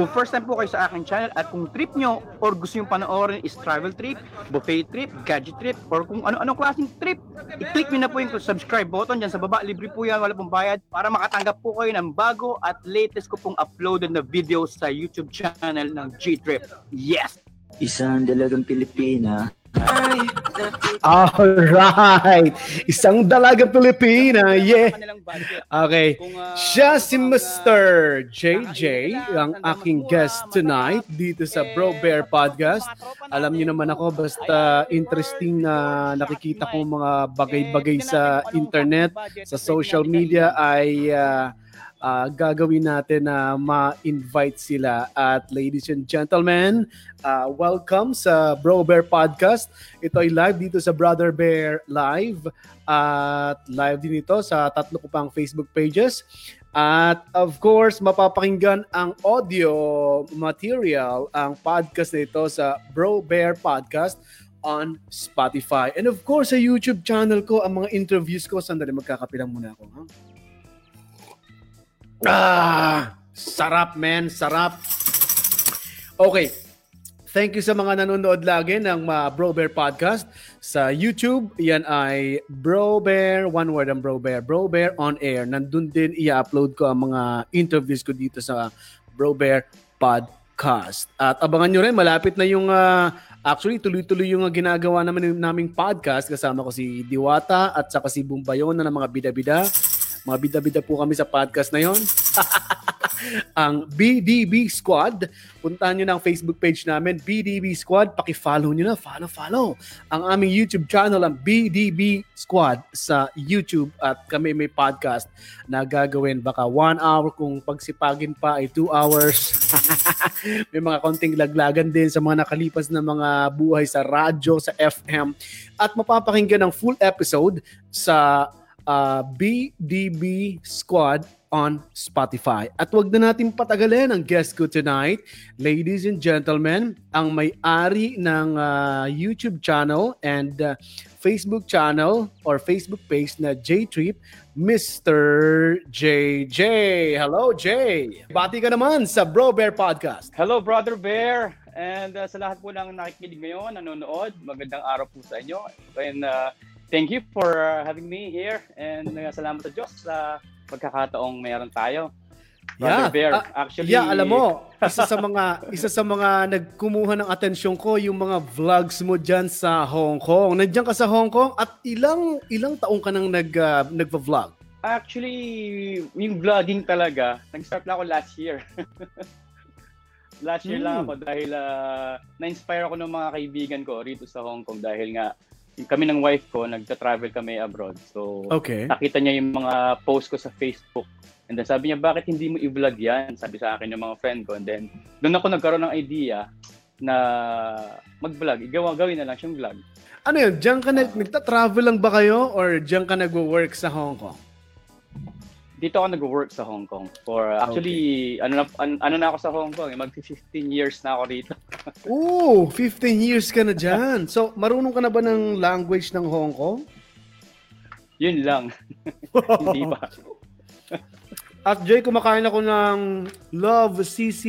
Kung first time po kayo sa aking channel at kung trip nyo or gusto nyo panoorin is travel trip, buffet trip, gadget trip, or kung ano-anong klaseng trip, i-click nyo na po yung subscribe button dyan sa baba. Libre po yan, wala pong bayad para makatanggap po kayo ng bago at latest ko pong uploaded na video sa YouTube channel ng G-Trip. Yes! Isang dalagang Pilipina Alright! Isang dalagang Pilipina, yeah! Okay. Siya si Mr. JJ, ang aking guest tonight dito sa Bro Bear Podcast. Alam niyo naman ako, basta interesting na nakikita ko mga bagay-bagay sa internet, sa social media ay ah, ah, gagawin natin na ma-invite sila. At ladies and gentlemen, ah, welcome sa Bro Bear Podcast. Ito ay live dito sa Brother Bear Live. At live din ito sa tatlo ko pang Facebook pages. At of course, mapapakinggan ang audio material, ang podcast na ito sa Bro Bear Podcast on Spotify. And of course, sa YouTube channel ko, ang mga interviews ko. Sandali, magkakapilang muna ako. Ha? Ah, sarap, man. Sarap. Okay. Thank you sa mga nanonood lagi ng uh, Bro Bear Podcast sa YouTube. Yan ay Bro Bear, one word ang Bro Bear. Bro Bear on air. Nandun din i-upload ko ang mga interviews ko dito sa Bro Bear Podcast. At abangan nyo rin, malapit na yung uh, actually tuloy-tuloy yung uh, ginagawa naman naming podcast kasama ko si Diwata at saka si Bumbayon na ng mga bida-bida. Mga bida-bida po kami sa podcast na yon. ang BDB Squad. Puntahan nyo na ang Facebook page namin, BDB Squad. Paki-follow nyo na, follow, follow. Ang aming YouTube channel, ang BDB Squad sa YouTube. At kami may podcast na gagawin. Baka one hour kung pagsipagin pa ay two hours. may mga konting laglagan din sa mga nakalipas na mga buhay sa radyo, sa FM. At mapapakinggan ang full episode sa uh, BDB Squad on Spotify. At wag na natin patagalin ang guest ko tonight. Ladies and gentlemen, ang may-ari ng uh, YouTube channel and uh, Facebook channel or Facebook page na J-Trip, Mr. JJ. Hello, Jay. Bati ka naman sa Bro Bear Podcast. Hello, Brother Bear! And uh, sa lahat po ng nakikinig ngayon, nanonood, magandang araw po sa inyo. And uh, thank you for uh, having me here. And uh, salamat sa Diyos sa pagkakataong meron tayo. Brother Yeah, Bear, ah, actually... Yeah, alam mo, isa sa mga isa sa mga nagkumuha ng atensyon ko yung mga vlogs mo diyan sa Hong Kong. Nandiyan ka sa Hong Kong at ilang ilang taong ka nang nag uh, nagva-vlog? Actually, yung vlogging talaga, nag-start lang ako last year. last year lang Hmm. ako dahil ah, na-inspire ako ng mga kaibigan ko rito sa Hong Kong dahil nga kami ng wife ko, nagta-travel kami abroad. So, Okay. nakita niya yung mga post ko sa Facebook. And then sabi niya, bakit hindi mo i-vlog yan? Sabi sa akin ng mga friend ko. And then, doon ako nagkaroon ng idea na mag-vlog. Igawa, gawin na lang siyang vlog. Ano yun? Diyan ka nag, nagta-travel lang ba kayo or diyan ka nagwo-work sa Hong Kong? Dito ako nag-work sa Hong Kong. For actually, ano, na, an- ano na ako sa Hong Kong, eh, mag-15 years na ako rito. Oo, 15 years ka na diyan. So, marunong ka na ba ng language ng Hong Kong? Yun lang. hindi pa. At Jay, kumakain ako ng Love CC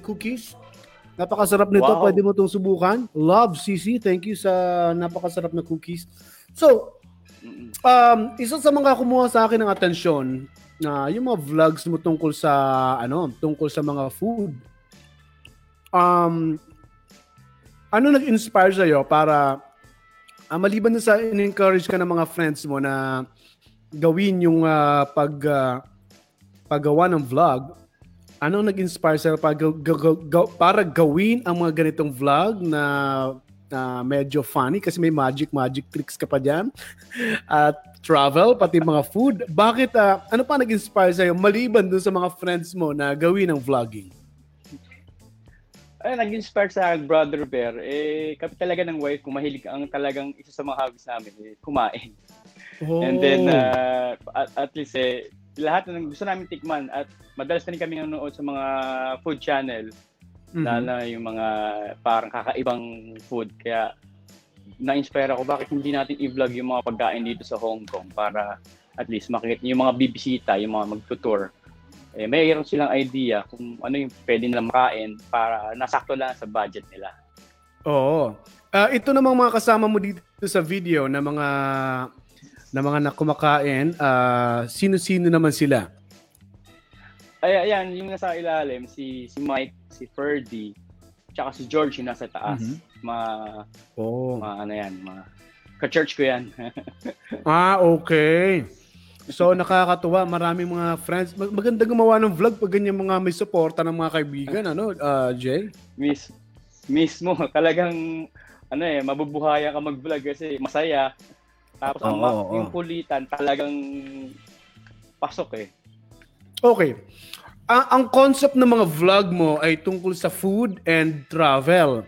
cookies. Napakasarap nito. Wow. Pwede mo itong subukan. Love CC. Thank you sa napakasarap na cookies. So. Um, isa sa mga kumuha sa akin ng atensyon na yung mga vlogs mo tungkol sa ano, tungkol sa mga food. Um, ano nag-inspire sa'yo para ah, maliban sa in-encourage ka ng mga friends mo na gawin yung ah, pag ah, paggawa ng vlog, ano nag-inspire sa'yo para, para gawin ang mga ganitong vlog na na medyo funny kasi may magic magic tricks ka pa diyan at travel pati mga food. Bakit ah, ano pa nag-inspire sa'yo maliban dun sa mga friends mo na gawin ang vlogging? Ay, nag-inspire sa akin, Brother Bear, eh, kami talaga ng wife ko, mahilig ang talagang isa sa mga hobbies namin, eh, kumain. oh. And then, uh, at, at least, eh, lahat ng gusto namin tikman at madalas na rin kami nanonood sa mga food channel, Mhm. lalo na yung mga parang kakaibang food. Kaya, na-inspire ako, bakit hindi natin i-vlog yung mga pagkain dito sa Hong Kong para at least makikita yung mga bibisita, yung mga magtutour. eh, mayroon silang idea kung ano yung pwede nilang makain para nasakto lang sa budget nila. Oo. Ah, ito namang mga kasama mo dito sa video na mga na mga nakumakain, ah, sino-sino naman sila? Ay, ayan, yung nasa ilalim, si si Mike, si Ferdy, tsaka si George yung nasa taas. Mhm. Mga, Oh. mga ano yan, mga ka-church ko yan. Ah, okay. So nakakatuwa, maraming mga friends. Mag- maganda gumawa ng vlog pag ganyan mga may suporta ng mga kaibigan, ano, ah, Jay? Miss, mismo, talagang, ano eh, mabubuhayan ka mag-vlog kasi masaya. Tapos ang Oo, ma- oo. yung kulitan, talagang pasok eh. Okay. Ang, ang concept ng mga vlog mo ay tungkol sa food and travel.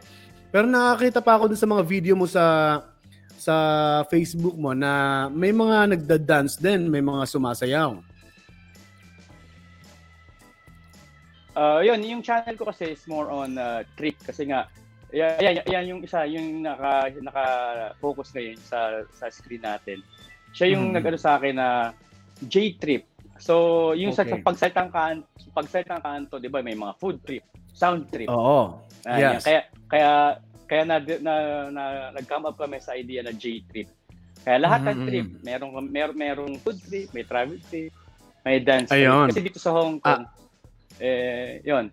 Pero nakakita pa ako dun sa mga video mo sa sa Facebook mo na may mga nagda-dance din, may mga sumasayaw. Uh, yun, yung channel ko kasi is more on uh, trip kasi nga yan, yan, yan yung isa yung naka naka focus ngayon sa sa screen natin. Siya yung Mhm. nag-ano sa akin na J trip. So, yung Okay. sa pagsalitang kan pagsalitang kanto, 'di ba, may mga food trip, sound trip. Oo. Ah, yes. yan. Kaya kaya kaya na, na, na nag-come up kami sa idea na J trip. Kaya lahat ng Mhm. trip, merong mer merong food trip, may travel trip, may dance Ayun. trip. Kasi dito sa Hong Kong, eh, yun,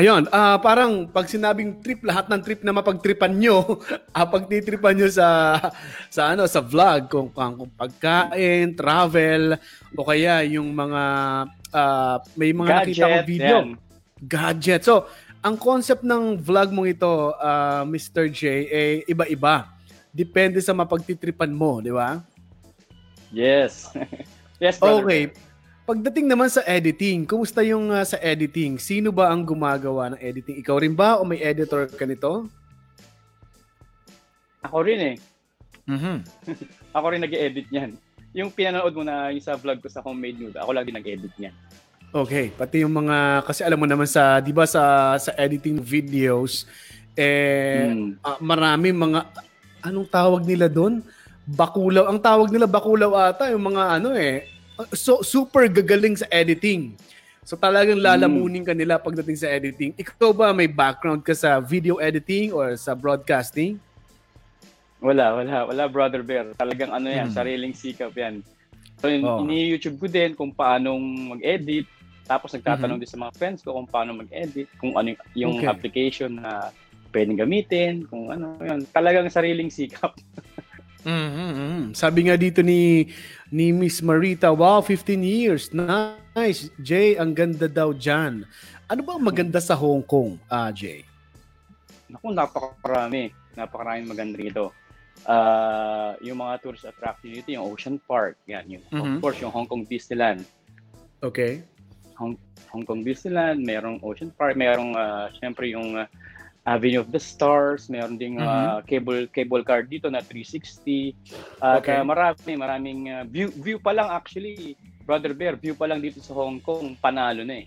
Ayun, ah parang pag sinabing trip, lahat ng trip na mapagtripan nyo, ah, pagtitripan nyo sa, sa, ano, sa vlog, kung, kung pagkain, travel, o kaya yung mga, ah, may mga nakita gadget, ko video. yan. Gadget. So, ang concept ng vlog mong ito, ah, Mr. J, eh, iba-iba. Depende sa mapagtitripan mo, di ba? Yes. yes, brother. Okay. Pagdating naman sa editing, kumusta yung ah, sa editing? Sino ba ang gumagawa ng editing? Ikaw rin ba o may editor ka nito? Ako rin eh. Mhm. Ako rin nag-edit niyan. Yung pinanood mo na yung sa vlog ko sa Homemade Nude, ako lang din nag-edit niyan. Okay, pati yung mga kasi alam mo naman sa 'di ba sa sa editing videos eh Hmm. ah, marami mga anong tawag nila doon? Bakulaw. Ang tawag nila bakulaw ata yung mga ano eh so super gagaling sa editing. So talagang lalamunin ka nila pagdating sa editing. Ikaw ba may background ka sa video editing or sa broadcasting? Wala, wala, wala, Brother Bear. Talagang ano yan, Hmm. sariling sikap yan. So, in- Oh. ini-YouTube ko din kung paano mag-edit. Tapos nagtatanong Mhm. din sa mga friends ko kung paano mag-edit, kung ano yung Okay. application na pwedeng gamitin, kung ano, yun. Talagang sariling sikap. Mhm. Sabi nga dito ni ni Miss Marita, wow, 15 years. Nice. Jay, ang ganda daw dyan. Ano ba ang maganda sa Hong Kong, ah, Jay? Naku, napakarami. Napakaraming maganda rito. Ah, yung mga tourist attraction dito, yung Ocean Park, yan, yung, Mhm. of course, yung Hong Kong Disneyland. Okay. Hong Kong Disneyland, merong Ocean Park, merong uh, syempre yung uh, Avenue of the Stars, meron ding uh, cable cable car dito na 360. At Okay. uh, marami maraming uh, view view pa lang actually, Brother Bear, view pa lang dito sa Hong Kong, panalo na eh.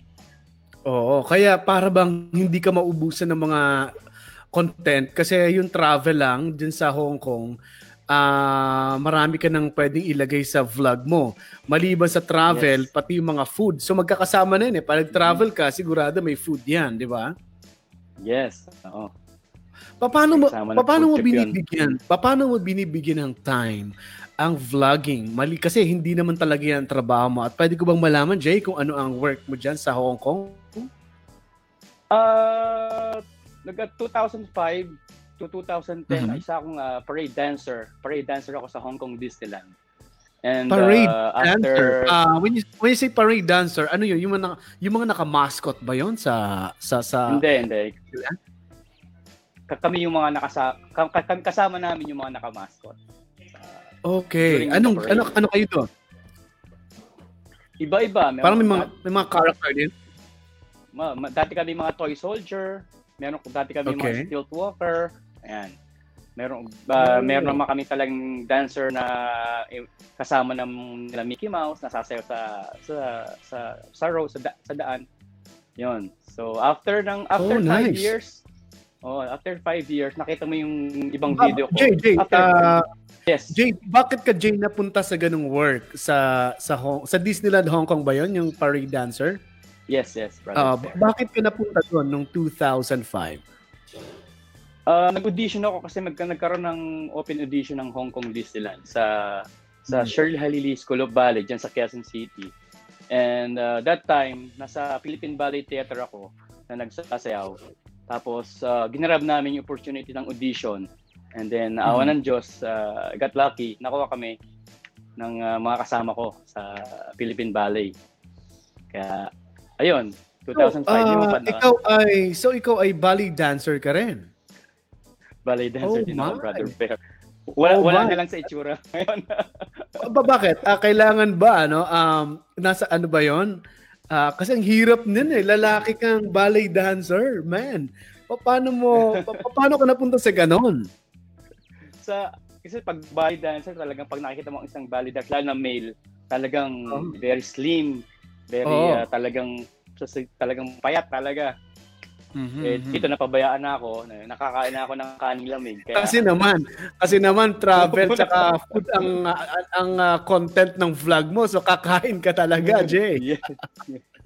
Oo, kaya para bang hindi ka maubusan ng mga content kasi yung travel lang dyan sa Hong Kong, ah marami ka nang pwedeng ilagay sa vlog mo. Maliban sa travel, Yes. pati yung mga food. So magkakasama na yun eh. Pag travel ka, sigurado may food yan, di ba? Yes. Oo. Pa- Paano mo paano mo binibigyan? pa- Paano mo binibigyan ng time ang vlogging? Mali kasi hindi naman talaga yan ang trabaho mo. At pwede ko bang malaman, Jay, kung ano ang work mo diyan sa Hong Kong? Uh, nag 2005 to 2010, Mhm. isa akong uh, parade dancer. Parade dancer ako sa Hong Kong Disneyland. And Parade uh, dancer. after Ah, when you when you say parade dancer, ano 'yun? Yung mga yung mga naka-mascot ba 'yon sa sa sa Hindi, hindi. Ka- Kami yung mga nakasa kasama namin yung mga nakamascot. Okay. During the Anong parade. ano ano kayo doon? Iba-iba. Meron- Parang may mga may mga character din. ma- ma- dati kami mga toy soldier, meron dati kami Okay. mga stilt walker. Ayan. Meron ba Oh. meron naman kami talagang dancer na eh, kasama ng nila Mickey Mouse nasasayaw sa sa sa sa row sa, da- sa daan. 'Yon. So after ng after Oh, five nice. years, Oh, after five years, nakita mo yung ibang Ah, video ko. Jay, Jay, After- ah, yes. Jay, bakit ka Jay napunta sa ganung work sa sa Hong, sa Disneyland Hong Kong ba 'yon, yung parade dancer? Yes, yes, brother. Ah, Bear. bakit ka napunta doon nung 2005? Ah, nag-audition ako kasi magka nagkaroon ng open audition ng Hong Kong Disneyland sa sa Hmm. Shirley Halili School of Ballet diyan sa Quezon City. And uh, that time, nasa Philippine Ballet Theater ako na nagsasayaw. Tapos uh, ginrab namin yung opportunity ng audition. And then awa ng Diyos, uh, got lucky, nakuha kami ng uh, mga kasama ko sa Philippine Ballet. Kaya ayun, 2005 yung Ah, pan- ikaw ay so ikaw ay ballet dancer ka rin. Ballet dancer Oh, din ako, brother Bear. Wala, Oh, wala my. na lang sa itsura ngayon. Ba bakit? Ah, kailangan ba ano um nasa ano ba 'yon? Ah, kasi ang hirap din eh. Lalaki kang ballet dancer, man. Pa- Paano mo pa- pa- paano ka napunta sa ganon? sa kasi pag ballet dancer talagang pag nakikita mo ang isang ballet dancer lalo na male talagang Oh. very slim very Oh. ah, talagang talagang payat talaga Mhm, eh mhm. dito napabayaan na ako na- nakakain na ako ng kaning lamig kaya Kasi naman, kasi naman travel tsaka food ang ang, ang ah, content ng vlog mo. So kakain ka talaga, Jay. yes,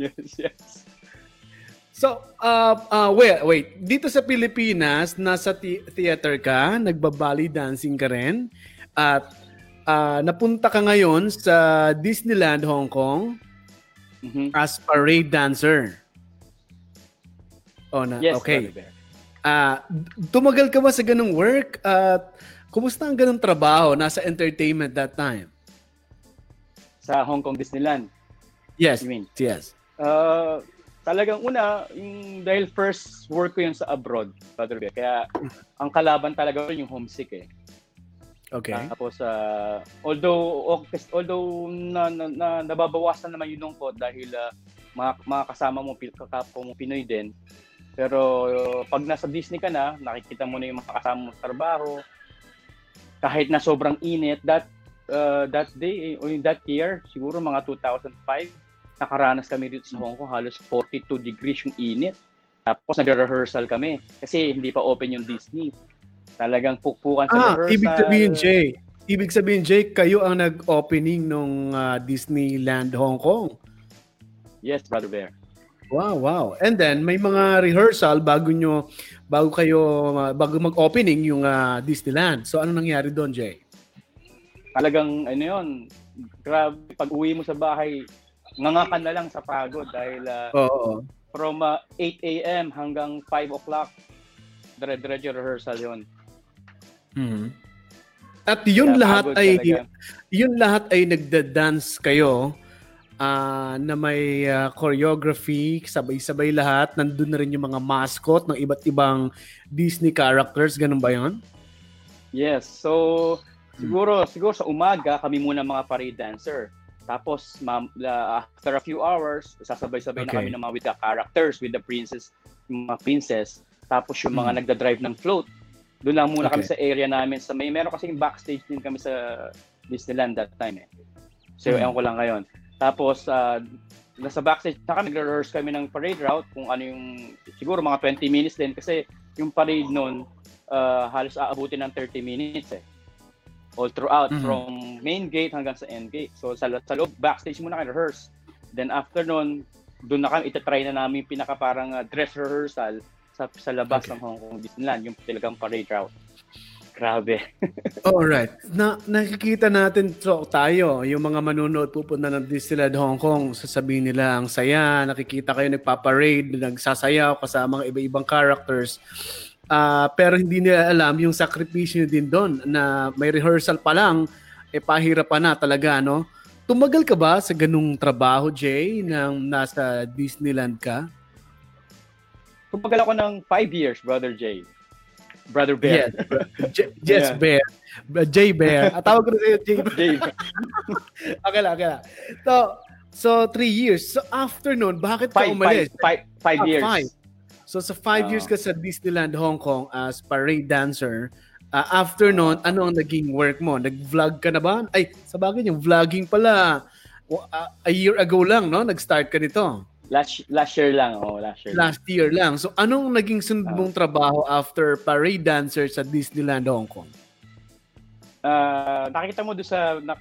yes yes So, uh, uh, wait, wait. Dito sa Pilipinas, nasa thi- theater ka, nagbabali dancing ka rin, at uh, napunta ka ngayon sa Disneyland Hong Kong Mhm. as parade dancer. Oh, na, yes okay. Ah, tumagal ka ba sa ganung work? At kumusta ang ganung trabaho? Nasa entertainment that time? sa Hong Kong Disneyland Yes. you mean Yes. Uh, talagang una, yung dahil first work ko yun sa abroad, Brother Bear. Kaya ang kalaban talaga yun yung homesick eh. Okay. Tapos uh, although although na, na, na nababawasan naman yung lungkot dahil uh, mga, mga kasama mo, kakapwa mo Pinoy din. Pero uh, pag nasa Disney ka na, nakikita mo na yung mga kasama mo sa trabaho. Kahit na sobrang init, that uh, that day, o yung that year, siguro mga 2005, nakaranas kami dito sa Hong Kong, halos 42 degrees yung init. Tapos nagre-rehearsal kami kasi hindi pa open yung Disney. Talagang pukpukan sa Ah, rehearsal. ibig sabihin, Jay. Ibig sabihin, Jay, kayo ang nag-opening nung ah, Disneyland Hong Kong. Yes, Brother Bear. Wow, wow. And then may mga rehearsal bago nyo bago kayo ah, bago mag-opening yung ah, Disneyland. So ano nangyari doon, Jay? Talagang ano yun, grabe, pag uwi mo sa bahay, ngangakan na lang sa pagod dahil ah, Oo. from ah, 8 a.m. hanggang 5 o'clock, dire-diretso rehearsal yun. Mhm. At yun Kaya lahat ay talaga. yun lahat ay nagda-dance kayo ah, na may ah, choreography, sabay-sabay lahat. Nandun na rin yung mga mascot ng iba't ibang Disney characters, ganun ba 'yon? Yes, so siguro siguro sa umaga kami muna mga parade dancer. Tapos ma'am, la- after a few hours, sasabay-sabay na Okay. kami ng mga with the characters, with the princess, yung mga princess. Tapos yung mga nagda-drive ng float. Doon lang muna kami Okay. sa area namin. Sa may meron kasi backstage din kami sa Disneyland that time eh. So Hmm. ewan ko lang ngayon. Tapos ah, nasa backstage na kami nagre-rehearse kami ng parade route kung ano yung siguro mga 20 minutes din kasi yung parade noon ah, halos aabutin ng 30 minutes eh. All throughout Mhm. from main gate hanggang sa end gate. So sa, sa loob backstage muna kami rehearse. Then after noon, doon na kami itatry na namin pinaka parang ah, dress rehearsal sa sa labas Okay. ng Hong Kong Disneyland, yung talagang parade route. Grabe. Alright. Na, nakikita natin so, tayo, yung mga manunood pupunta ng Disneyland Hong Kong, sasabihin nila ang saya, nakikita kayo nagpa-parade, nagsasayaw kasama mga iba-ibang characters. Ah, pero hindi nila alam yung sakripisyo din doon na may rehearsal pa lang, eh pahirap pa na talaga, no? Tumagal ka ba sa ganung trabaho, Jay, nang nasa Disneyland ka? Tumagal ako ng 5 years, Brother Jay. Brother Bear. Yes, J- yes Yeah. Bear. Jay Bear. At tawag ko na sa'yo, Jay Jay. okay lang, okay lang. So, so three years. So after nun, bakit ka Five, umalis? five, five, five Ah, years. five. So sa five Ah. years ka sa Disneyland Hong Kong as parade dancer, ah, after nun, ano ang naging work mo? Nag-vlog ka na ba? Ay, sa bagay yung vlogging pala, ah, a year ago lang, no? Nag-start ka nito. Last last year lang, oh, last year. Last year lang. So anong naging sunod mong trabaho after parade dancer sa Disneyland Hong Kong? Ah, nakita mo doon sa na,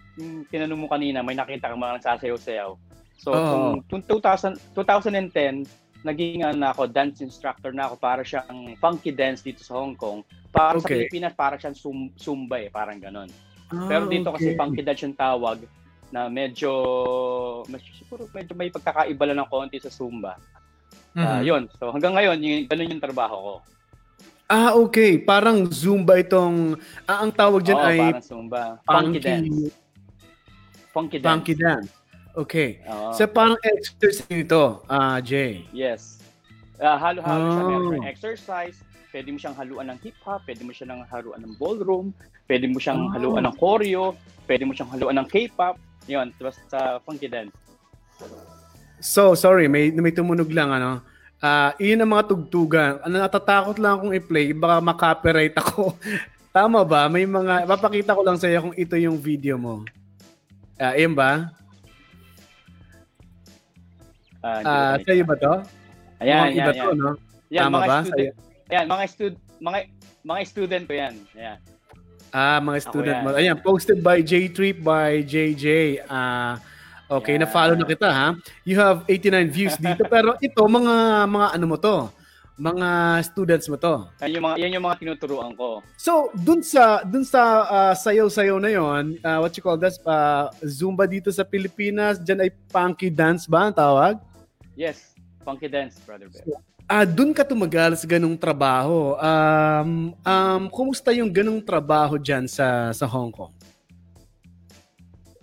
tinanong mo kanina, may nakita kang mga nagsasayaw-sayaw. So, Oo. kung 2000, 2010, naging ano ako, dance instructor na ako para siyang funky dance dito sa Hong Kong. Para sa Okay. Pilipinas, para siyang sum, Zumba eh, parang ganon. Ah, Pero dito kasi okay. funky dance yung tawag na medyo, mas, siguro medyo may pagkakaiba lang ng konti sa Zumba. Ah, Mhm. yun. So hanggang ngayon, yung, ganun yung trabaho ko. Ah, okay. Parang Zumba itong, ah, ang tawag dyan Oo, ay parang Zumba. Funky, dance. Funky dance. Funky dance. Okay. Oo. So parang exercise nito, ah, Jay. Yes. Ah, halo-halo siya. Meron Oh. exercise. Pwede mo siyang haluan ng hip-hop. Pwede mo siyang haluan ng ballroom. Pwede mo siyang Oh. haluan ng choreo. Pwede mo siyang haluan ng K-pop. Yun, basta funky dance. So, sorry, may may tumunog lang ano. Ah, iyon ang mga tugtugan. Ano natatakot lang akong i-play, baka ma-copyright ako. Tama ba? May mga papakita ko lang sa iyo kung ito yung video mo. Ah, iyon ba? Ah, hindi Ah, ko sa iyo ba to? Ayan, Mukhang yan, iba yan. to, no? Yan, Tama mga ba? student. Ayan, mga stud mga mga student ko yan. Ayan. Ah, mga student mo. Ayan, posted by J Trip by JJ. Ah, okay, Yeah. na-follow na kita ha. You have 89 views dito pero ito mga mga ano mo to? Mga students mo to. Yan yung mga yan yung mga tinuturuan ko. So, dun sa dun sa ah, sayaw-sayaw na 'yon, ah, what you call that, ah, Zumba dito sa Pilipinas, diyan ay funky dance ba ang tawag? Yes, funky dance, brother Bear. Ah, dun ka tumagal sa ganung trabaho. Um, um, kumusta yung ganung trabaho diyan sa sa Hong Kong?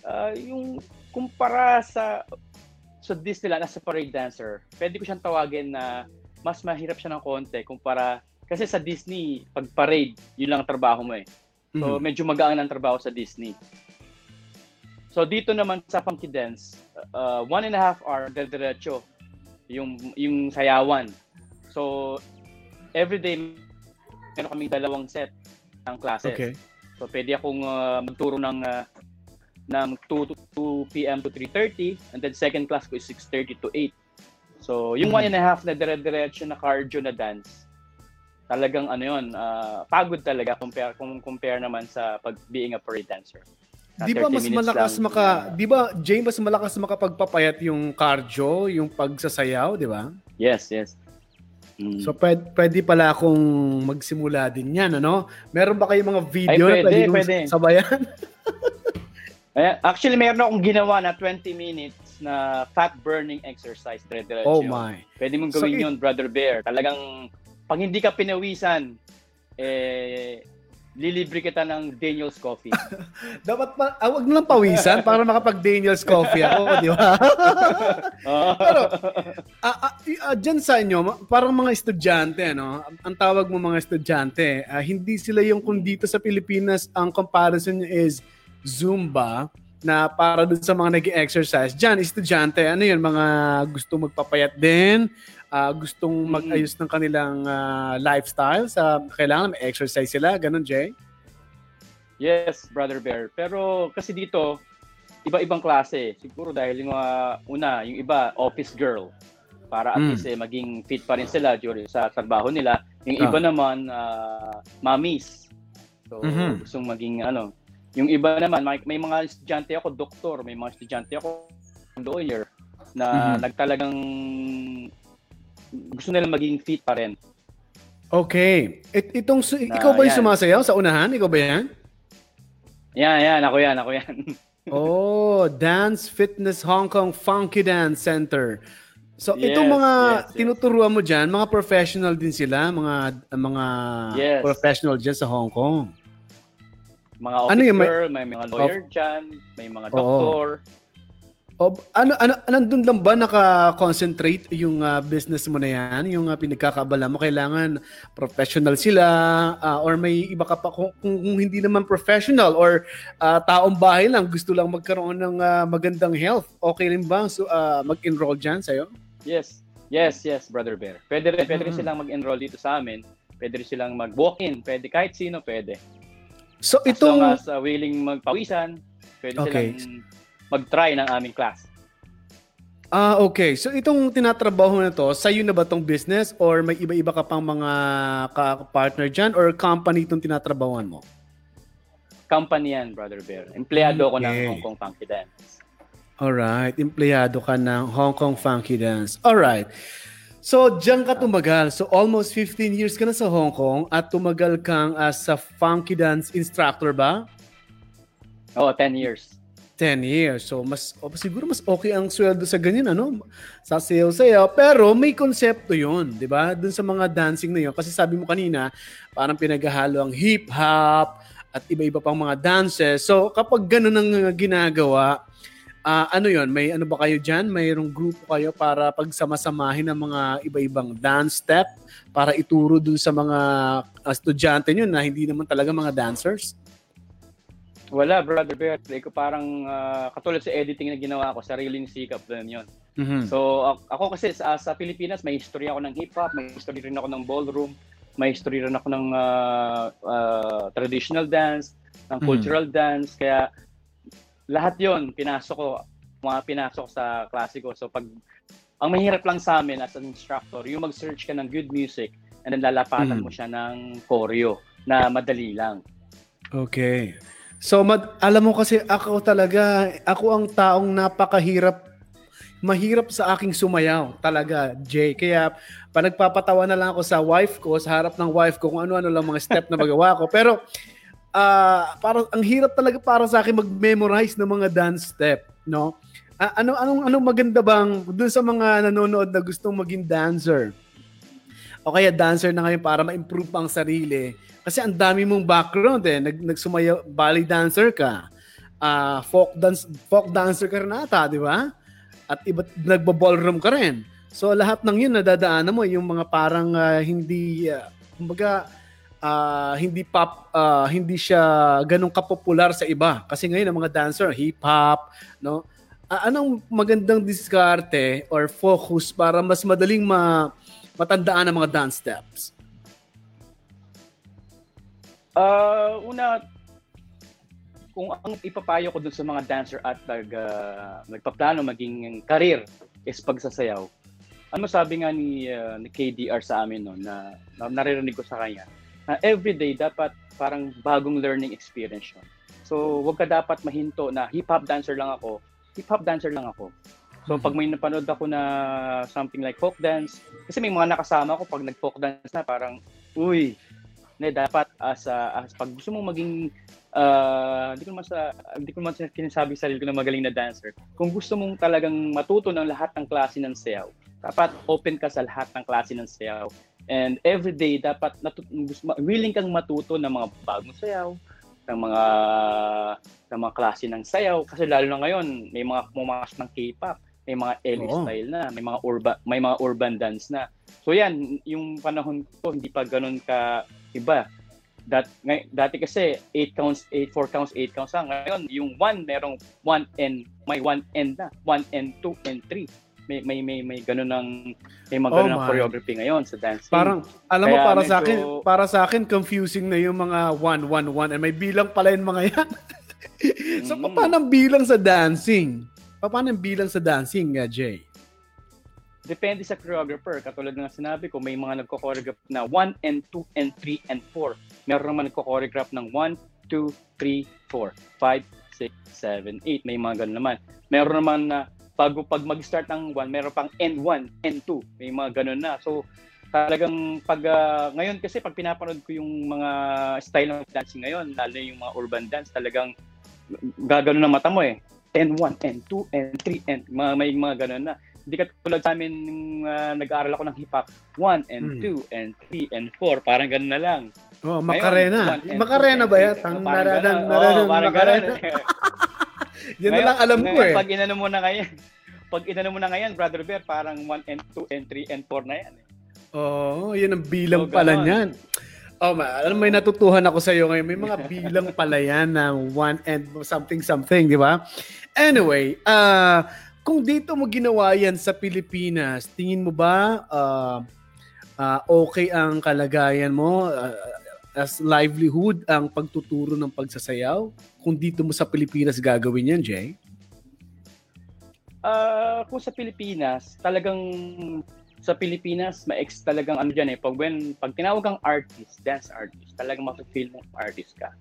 Ah, yung kumpara sa sa Disneyland as a parade dancer, pwede ko siyang tawagin na mas mahirap siya ng konti kumpara kasi sa Disney, pag parade, yun lang ang trabaho mo eh. So, Mhm. medyo magaan ang trabaho sa Disney. So, dito naman sa Funky Dance, uh, one and a half hour, diretso yung, yung sayawan. So, every day, meron kaming dalawang set ng classes. Okay. So, pwede akong uh, magturo ng, uh, ng 2, to 2 p.m. to 3.30 and then second class ko is 6.30 to 8. So, yung Mhm. one and a half na dire-diretso na cardio na dance, talagang ano yun, ah, pagod talaga compare kung compare naman sa pag being a parade dancer. Na Di ba 30 mas malakas lang. maka, di ba Jay mas malakas makapagpapayat yung cardio, yung pagsasayaw, di ba? Yes, yes. Mm. So pwede, pwede pala akong magsimula din yan, ano? Meron ba kayong mga video Ay, na pwede, pwede, pwede. sabayan? Ayan, actually, meron akong ginawa na 20 minutes na fat burning exercise. Dire-diretso. oh my. Pwede mong So, gawin it- yun, Brother Bear. Talagang, pag hindi ka pinawisan, eh, lilibre kita ng Daniel's Coffee. Dapat pa, ah, wag lang pawisan para makapag Daniel's coffee ako, di ba? Pero, ah, ah, ah, dyan sa inyo, parang mga estudyante? Ang- Ang tawag mo mga estudyante, ah, hindi sila yung kung dito sa Pilipinas, ang comparison nyo is Zumba, na para dun sa mga nag exercise Diyan, estudyante, ano yun, mga gusto magpapayat din, ah, gustong Mm. mag-ayos ng kanilang ah, lifestyle, sa kailangan may exercise sila, ganun, Jay? yes, Brother Bear. Pero kasi dito, iba-ibang klase. Siguro dahil yung mga, una, yung iba, office girl. Para at Mm. least eh, maging fit pa rin sila during sa trabaho nila. Yung iba naman, ah, mommies. So, Mhm. gustong maging ano. Yung iba naman, may, may mga estudyante ako, doktor. May mga estudyante ako, lawyer. Na Mhm. nagtalagang gusto nila maging fit pa rin. Okay. It, itong, Na, ikaw ba yung yan. sumasayaw sa unahan? Ikaw ba yan? Yan, yan. Ako yan, ako yan. oh, Dance Fitness Hong Kong Funky Dance Center. So, Yes, itong mga yes, yes. tinuturuan mo dyan, mga professional din sila, mga mga Yes. professional dyan sa Hong Kong. mga Ano office yun, may- girl, may mga lawyer dyan, may mga doktor. O, ano, ano, nandun lang ba naka-concentrate yung ah, business mo na yan? Yung uh, pinagkakabala mo, kailangan professional sila ah, or may iba ka pa kung, kung, kung hindi naman professional or ah, taong bahay lang, gusto lang magkaroon ng ah, magandang health. Okay rin ba so, ah, mag-enroll dyan sa'yo? Yes. Yes, yes, Brother Bear. Pwede rin, pwede rin Mhm. silang mag-enroll dito sa amin. Pwede rin silang mag-walk-in. Pwede kahit sino pwede. So As itong... long as uh, willing magpawisan, pwede Okay. silang mag-try ng aming class. Ah, okay. So itong tinatrabaho na to, sa'yo na ba tong business or may iba-iba ka pang mga ka-partner dyan or company itong tinatrabahoan mo? Company yan, Brother Bear. Empleyado ko ng Okay. Hong Kong Funky Dance. Alright, empleyado ka ng Hong Kong Funky Dance. Alright. So, diyan ka tumagal. So, almost 15 years ka na sa Hong Kong at tumagal kang as a funky dance instructor ba? Oo, 10 years. 10 years. So, mas o, siguro mas okay ang sweldo sa ganyan, ano? Sa sayaw-sayaw. Pero may konsepto yun, di ba? Dun sa mga dancing na yun. Kasi sabi mo kanina, parang pinaghahalo ang hip-hop at iba-iba pang mga dances. So, kapag ganun ang uh, ginagawa, ah, ano yon May ano ba kayo dyan? Mayroong grupo kayo para pagsamasamahin ng mga iba-ibang dance step para ituro dun sa mga estudyante nyo na hindi naman talaga mga dancers? Wala, Brother Bear. Ikaw parang ah, katulad sa editing na ginawa ko, sariling sikap din yun. Mhm. So, ak- ako kasi sa, sa Pilipinas, may history ako ng hip-hop, may history rin ako ng ballroom, may history rin ako ng ah, ah, traditional dance, ng Mhm. cultural dance. Kaya lahat yon pinasok ko, mga pinasok sa klase ko. So, pag ang mahirap lang sa amin as an instructor, yung mag-search ka ng good music and then lalapatan Mhm. mo siya ng choreo na madali lang. Okay. So, mad- alam mo kasi ako talaga, ako ang taong napakahirap, mahirap sa aking sumayaw talaga, Jay. Kaya, pa nagpapatawa na lang ako sa wife ko, sa harap ng wife ko, kung ano-ano lang mga step na magawa ko. Pero, ah parang ang hirap talaga para sa akin mag-memorize ng mga dance step, no? Ah, ano anong anong maganda bang dun sa mga nanonood na gustong maging dancer? O kaya dancer na ngayon para ma-improve pa ang sarili. Kasi ang dami mong background eh. Nag, nagsumayaw, ballet dancer ka. ah folk dance folk dancer ka rin ata, di ba? At iba nagbo-ballroom ka rin. So lahat ng 'yun nadadaanan mo yung mga parang ah, hindi ah, kumbaga ah, hindi pop ah, hindi siya ganun kapopular sa iba kasi ngayon ang mga dancer hip hop, no? Ah, anong magandang diskarte or focus para mas madaling ma matandaan ang mga dance steps? Ah, una, kung ang ipapayo ko dun sa mga dancer at nag, ah, nagpaplano maging career is pagsasayaw. Ano sabi nga ni, ah, ni KDR sa amin no, na, na naririnig ko sa kanya, na everyday dapat parang bagong learning experience yun. So, wag ka dapat mahinto na hip-hop dancer lang ako, hip-hop dancer lang ako. So, pag may napanood ako na something like folk dance, kasi may mga nakasama ko pag nag-folk dance na parang, uy, na dapat as, a- as pag gusto mong maging ah, hindi ko naman sa hindi ko naman sinasabi sa sarili ko na magaling na dancer. Kung gusto mong talagang matuto ng lahat ng klase ng sayaw, dapat open ka sa lahat ng klase ng sayaw. And every day dapat natut- willing kang matuto ng mga bagong sayaw, ng mga ng mga klase ng sayaw kasi lalo na ngayon may mga pumakas ng K-pop, may mga LA Oo. style na, may mga urban may mga urban dance na. So yan, yung panahon ko hindi pa ganun ka iba. Dat, ngay, dati kasi 8 counts, 8, 4 counts, 8 counts lang. Ngayon, yung 1, merong 1 and, may 1 and na. 1 and 2 and 3. May, may, may, may ganun ng, may mga Oh ganun ng my. choreography ngayon sa dancing. Parang alam mo Kaya para sa medyo- akin, para sa akin confusing na yung mga 1 1 1 and may bilang pala yung mga yan. so Mm. paano ang bilang sa dancing? Paano ang bilang sa dancing, nga Jay? Depende sa choreographer. Katulad ng sinabi ko, may mga nagko-choreograph na 1 and 2 and 3 and 4. Meron naman nagko-choreograph ng 1, 2, 3, 4, 5, 6, 7, 8. May mga ganun naman. Meron naman na bago pag mag-start ng 1, meron pang N1, N2. May mga ganun na. So, talagang pag ah, ngayon kasi pag pinapanood ko yung mga style ng dancing ngayon, lalo yung mga urban dance, talagang gagano na mata mo eh. N1, N2, N3, N, mga, may mga ganun na hindi ka tulad sa amin nung ah, nag-aaral ako ng hip hop 1 and Hmm. 2 and 3 and 4 parang ganun na lang Oh, Ngayon, Macarena. and Macarena ba yan? three. Ang Parang naradan, naradan, Oo, parang Macarena. ganun. Yan na lang alam ko ngayon, eh. pag inano mo na ngayon pag inano mo na ngayon brother bear parang 1 and 2 and 3 and 4 na yan eh. Oo, oh, yun ang bilang So, pala ganon. niyan. Oh, ma, alam may natutuhan ako sa iyo ngayon. May mga bilang pala yan na one and something something, di ba? Anyway, ah kung dito mo ginawa yan sa Pilipinas, tingin mo ba ah, ah, okay ang kalagayan mo ah, as livelihood ang pagtuturo ng pagsasayaw? Kung dito mo sa Pilipinas gagawin yan, Jay? ah, kung sa Pilipinas, talagang sa Pilipinas, ma-ex talagang ano dyan eh. Pag, when, pag tinawag kang artist, dance artist, talagang ma-feel mo artist ka.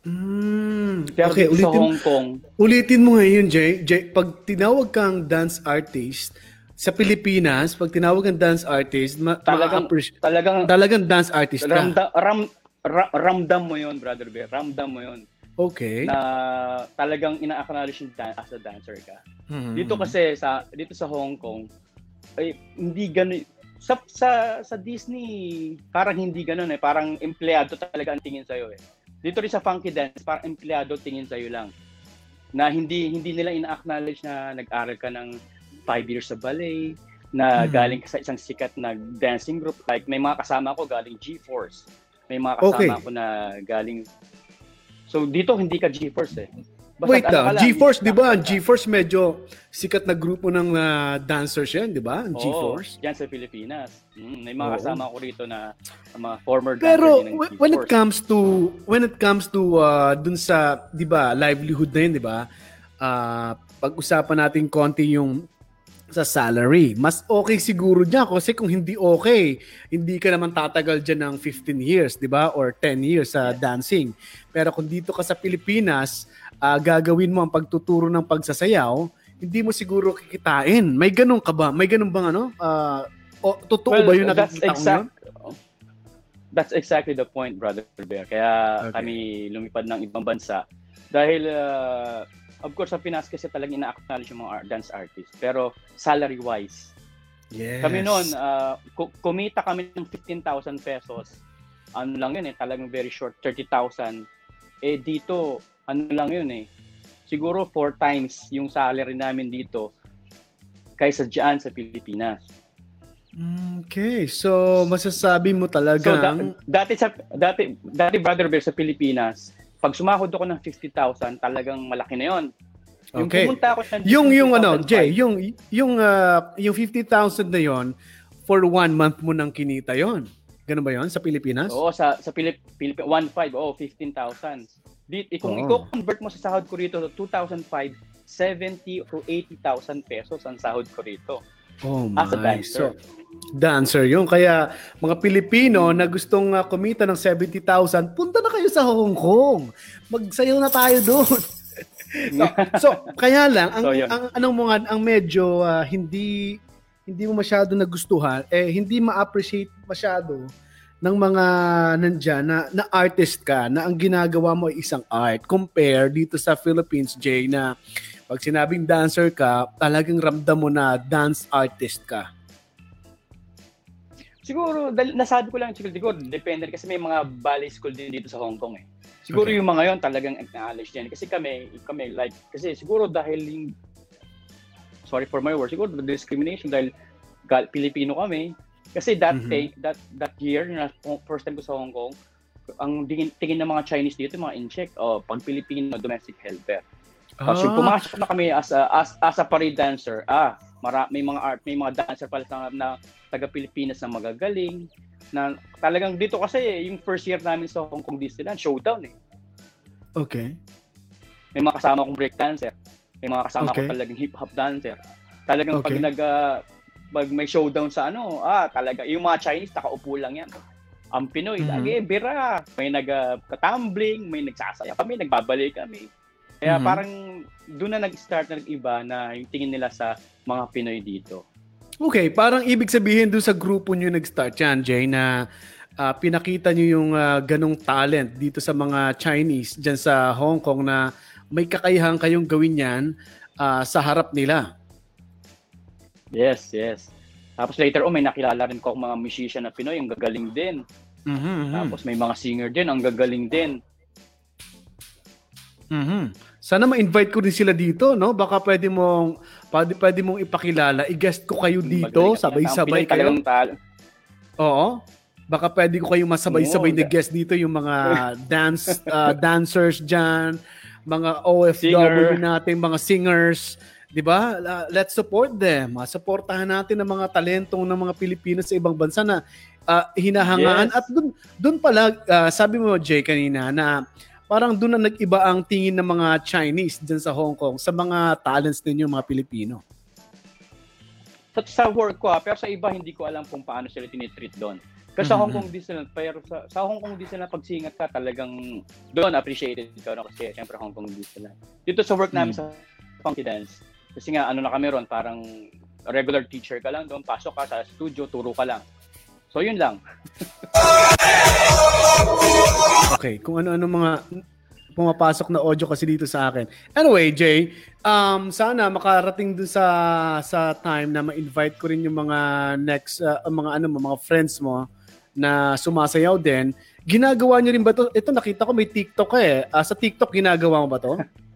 Mm, Pero okay, dito sa ulitin, Hong Kong, ulitin mo ngayon, Jay. Jay. Pag tinawag kang dance artist, sa Pilipinas, pag tinawag kang dance artist, ma- Talagang- ma-appreciate- talagang talagang dance artist ka. ramdam, ram, ra- ramdam mo yon brother Bear. Ramdam mo yon Okay. na talagang ina-acknowledge yung dan- as a dancer ka. Mhm. Dito kasi sa dito sa Hong Kong ay hindi gano'n sa sa sa Disney parang hindi gano'n eh parang empleyado talaga ang tingin sa eh dito rin sa Funky Dance parang empleyado tingin sa lang na hindi hindi nila ina-acknowledge na nag-aral ka ng 5 years sa ballet na Hmm. galing ka sa isang sikat na dancing group like may mga kasama ko galing G-Force may mga kasama Okay. ko na galing So dito hindi ka G-Force eh Basta Wait ano lang, ka lang, G-Force, di ba? nakakanta. G-Force medyo sikat na grupo ng ah, dancers yan, di ba? Oo, G-Force. Yan sa Pilipinas. Mm, may mga Oo. kasama ko rito na mga former Pero dancer din ng wh- when it comes to when it comes to uh, dun sa 'di ba livelihood na yun 'di ba Ah, pag-usapan natin konti yung sa salary. Mas okay siguro diyan kasi kung hindi okay, hindi ka naman tatagal diyan ng 15 years, 'di ba? Or 10 years sa dancing. Pero kung dito ka sa Pilipinas, ah, gagawin mo ang pagtuturo ng pagsasayaw, hindi mo siguro kikitain. May ganun ka ba? May ganun bang ano? Ah, o, totoo Well, ba that's nakikita mo exact, yun? That's exactly the point, Brother Bear. Kaya Okay. kami lumipad ng ibang bansa. Dahil, uh, of course, sa Pinas kasi talagang ina-acknowledge yung mga art- dance artists. Pero salary-wise, Yes. kami noon, uh, ku- kumita kami ng 15,000 pesos. Ano lang yun eh, talagang very short, 30,000. Eh dito, ano lang yun eh. Siguro four times yung salary namin dito kaysa dyan sa Pilipinas. Okay, so masasabi mo So talaga da- dati sa dati dati brother bear sa Pilipinas, pag sumahod ako ng 50,000, talagang malaki na 'yon. Yung Okay. pumunta ako ng yung yung ano, 2005, Jay, yung yung ah, yung 50,000 na 'yon for one month mo nang kinita 'yon. Ganun ba 'yon sa Pilipinas? Oo, sa sa Pilip Pilip 1.5, oh, 15,000. Di, eh, kung Oo. i-convert mo sa sahod ko rito to 2005, 70 to 80,000 pesos ang sahod ko rito. Oh As a my. dancer. So, dancer yun. Kaya mga Pilipino na gustong ah, kumita ng 70,000, punta na kayo sa Hong Kong. Magsayaw na tayo doon. so, so, kaya lang ang So, yun. ang anong mga ang medyo ah, hindi hindi mo masyado nagustuhan eh hindi ma-appreciate masyado ng mga nandyan na, na artist ka na ang ginagawa mo ay isang art compare dito sa Philippines Jay na pag sinabing dancer ka talagang ramdam mo na dance artist ka Siguro, nasabi ko lang, siguro, depende kasi may mga ballet school din dito sa Hong Kong eh. Siguro Okay. yung mga yon talagang acknowledge din. Kasi kami, kami like, kasi siguro dahil yung, sorry for my word, siguro discrimination dahil gal, Pilipino kami. Kasi that Mhm. day, that that year, na first time ko sa Hong Kong, ang tingin, tingin ng mga Chinese dito, mga in-check, oh, pag Pilipino, domestic helper. Tapos yung pumasok na kami as a, as, as a parade dancer, ah, mara, may mga art, may mga dancer pala na, na taga Pilipinas na magagaling. Na talagang dito kasi yung first year namin sa Hong Kong Disneyland, showdown eh. okay May mga kasama kong break dancer. May mga kasama Okay. ko talagang hip hop dancer. Talagang pag Okay. nag ah, pag may showdown sa ano, ah, talaga yung mga Chinese nakaupo lang yan. Ang Pinoy, Mhm. lagi bira. May nag-tumbling, may nagsasaya kami, nagbabalik kami. Kaya Mhm. parang doon na nag-start na iba na yung tingin nila sa mga Pinoy dito. Okay, parang ibig sabihin doon sa grupo nyo nag-start yan, Jay, na ah, pinakita nyo yung ah, ganong talent dito sa mga Chinese dyan sa Hong Kong na may kakayahan kayong gawin yan ah, sa harap nila. Yes, yes. Tapos later on, may nakilala rin ko mga musician na Pinoy, ang gagaling din. Mhm, Tapos may mga singer din, ang gagaling din. mhm. Sana ma-invite ko rin sila dito, no? Baka pwede mong pwede, pwede mong ipakilala. I-guest ko kayo dito, sabay-sabay kayo. tal- Oo. Baka pwede ko kayong masabay-sabay na guest dito yung mga dance ah, dancers diyan, mga OFW Singer. natin, mga singers, 'di ba? Let's support them. Ah, Suportahan natin ang mga talentong ng mga Pilipino sa ibang bansa na ah, hinahangaan Yes. at doon doon pala ah, sabi mo Jay kanina na parang doon na nag-iba ang tingin ng mga Chinese dyan sa Hong Kong sa mga talents ninyo mga Pilipino. Sa, sa work ko, ah, pero sa iba hindi ko alam kung paano sila tinitreat doon. Kasi sa Mhm. Hong Kong Disneyland, pero sa, sa Hong Kong Disneyland, pag singat ka, talagang doon appreciated ka, no? kasi syempre Hong Kong Disneyland. Dito sa work namin Mm. sa confidence, kasi nga ano na kami ron, parang regular teacher ka lang doon, pasok ka sa studio, turo ka lang. So yun lang. Okay, kung ano-ano mga pumapasok na audio kasi dito sa akin. Anyway, Jay, um, sana makarating dun sa sa time na ma-invite ko rin yung mga next, uh, mga ano mo, mga friends mo na sumasayaw din. Ginagawa niyo rin ba to? Ito nakita ko may TikTok eh. Ah, sa TikTok ginagawa mo ba to?